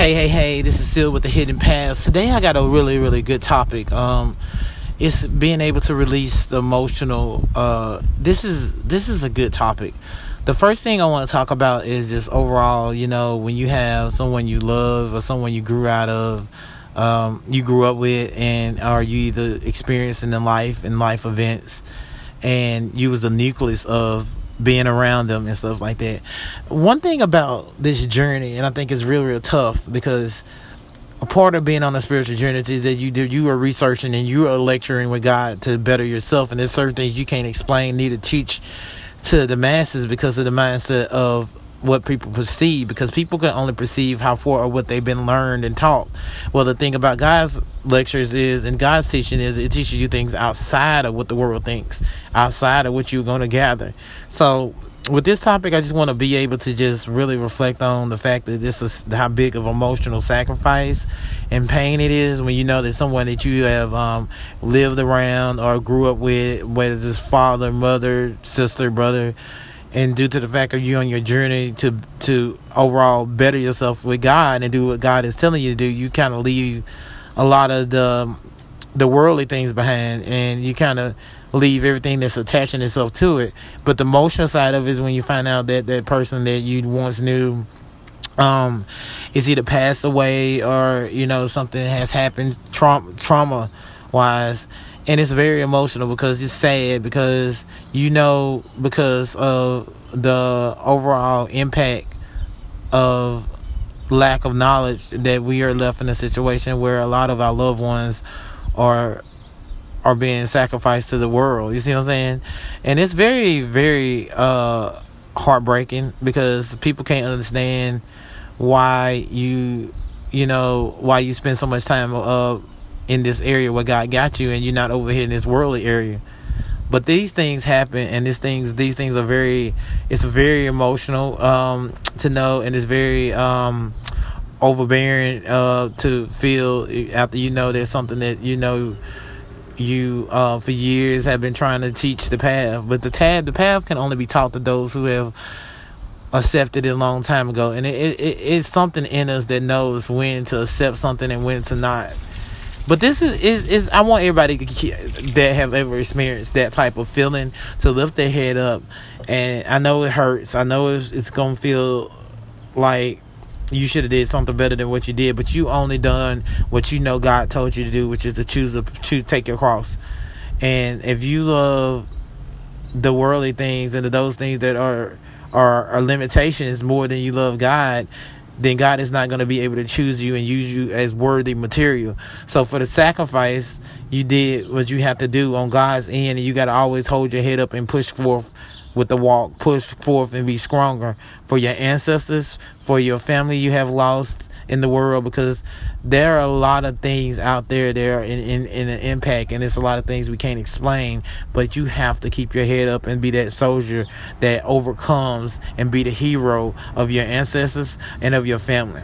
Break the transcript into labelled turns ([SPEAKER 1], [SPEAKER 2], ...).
[SPEAKER 1] Hey, hey, hey, this is Seal with the Hidden Paths. Today I got a really, really good topic. Um, it's being able to release the emotional uh this is this is a good topic. The first thing I want to talk about is just overall, you know, when you have someone you love or someone you grew out of, um, you grew up with and are you either experiencing in life and life events and you was the nucleus of being around them and stuff like that. One thing about this journey, and I think it's real, real tough because a part of being on a spiritual journey is that you do you are researching and you are lecturing with God to better yourself, and there's certain things you can't explain, need to teach to the masses because of the mindset of what people perceive because people can only perceive how far or what they've been learned and taught. Well, the thing about God's lectures is, and God's teaching is, it teaches you things outside of what the world thinks, outside of what you're going to gather. So, with this topic, I just want to be able to just really reflect on the fact that this is how big of emotional sacrifice and pain it is when you know that someone that you have um, lived around or grew up with, whether it's father, mother, sister, brother, and due to the fact of you on your journey to to overall better yourself with God and do what God is telling you to do, you kind of leave a lot of the the worldly things behind, and you kind of leave everything that's attaching itself to it. But the emotional side of it is when you find out that that person that you once knew um is either passed away or you know something has happened trauma trauma wise and it's very emotional because it's sad because you know because of the overall impact of lack of knowledge that we are left in a situation where a lot of our loved ones are are being sacrificed to the world. You see what I'm saying? And it's very, very uh, heartbreaking because people can't understand why you, you know, why you spend so much time uh, in this area where God got you and you're not over here in this worldly area. But these things happen and these things these things are very it's very emotional um, to know and it's very um, overbearing uh, to feel after you know there's something that you know you uh, for years have been trying to teach the path. But the tab the path can only be taught to those who have accepted it a long time ago. And it, it, it's something in us that knows when to accept something and when to not. But this is, is, is I want everybody that have ever experienced that type of feeling to lift their head up. And I know it hurts. I know it's, it's to feel like you should have did something better than what you did, but you only done what you know God told you to do, which is to choose to choose take your cross. And if you love the worldly things and those things that are are, are limitations more than you love God, then God is not going to be able to choose you and use you as worthy material. So for the sacrifice, you did what you have to do on God's end, and you got to always hold your head up and push forth with the walk, push forth and be stronger for your ancestors, for your family you have lost in the world because there are a lot of things out there there in, in, in an impact and it's a lot of things we can't explain but you have to keep your head up and be that soldier that overcomes and be the hero of your ancestors and of your family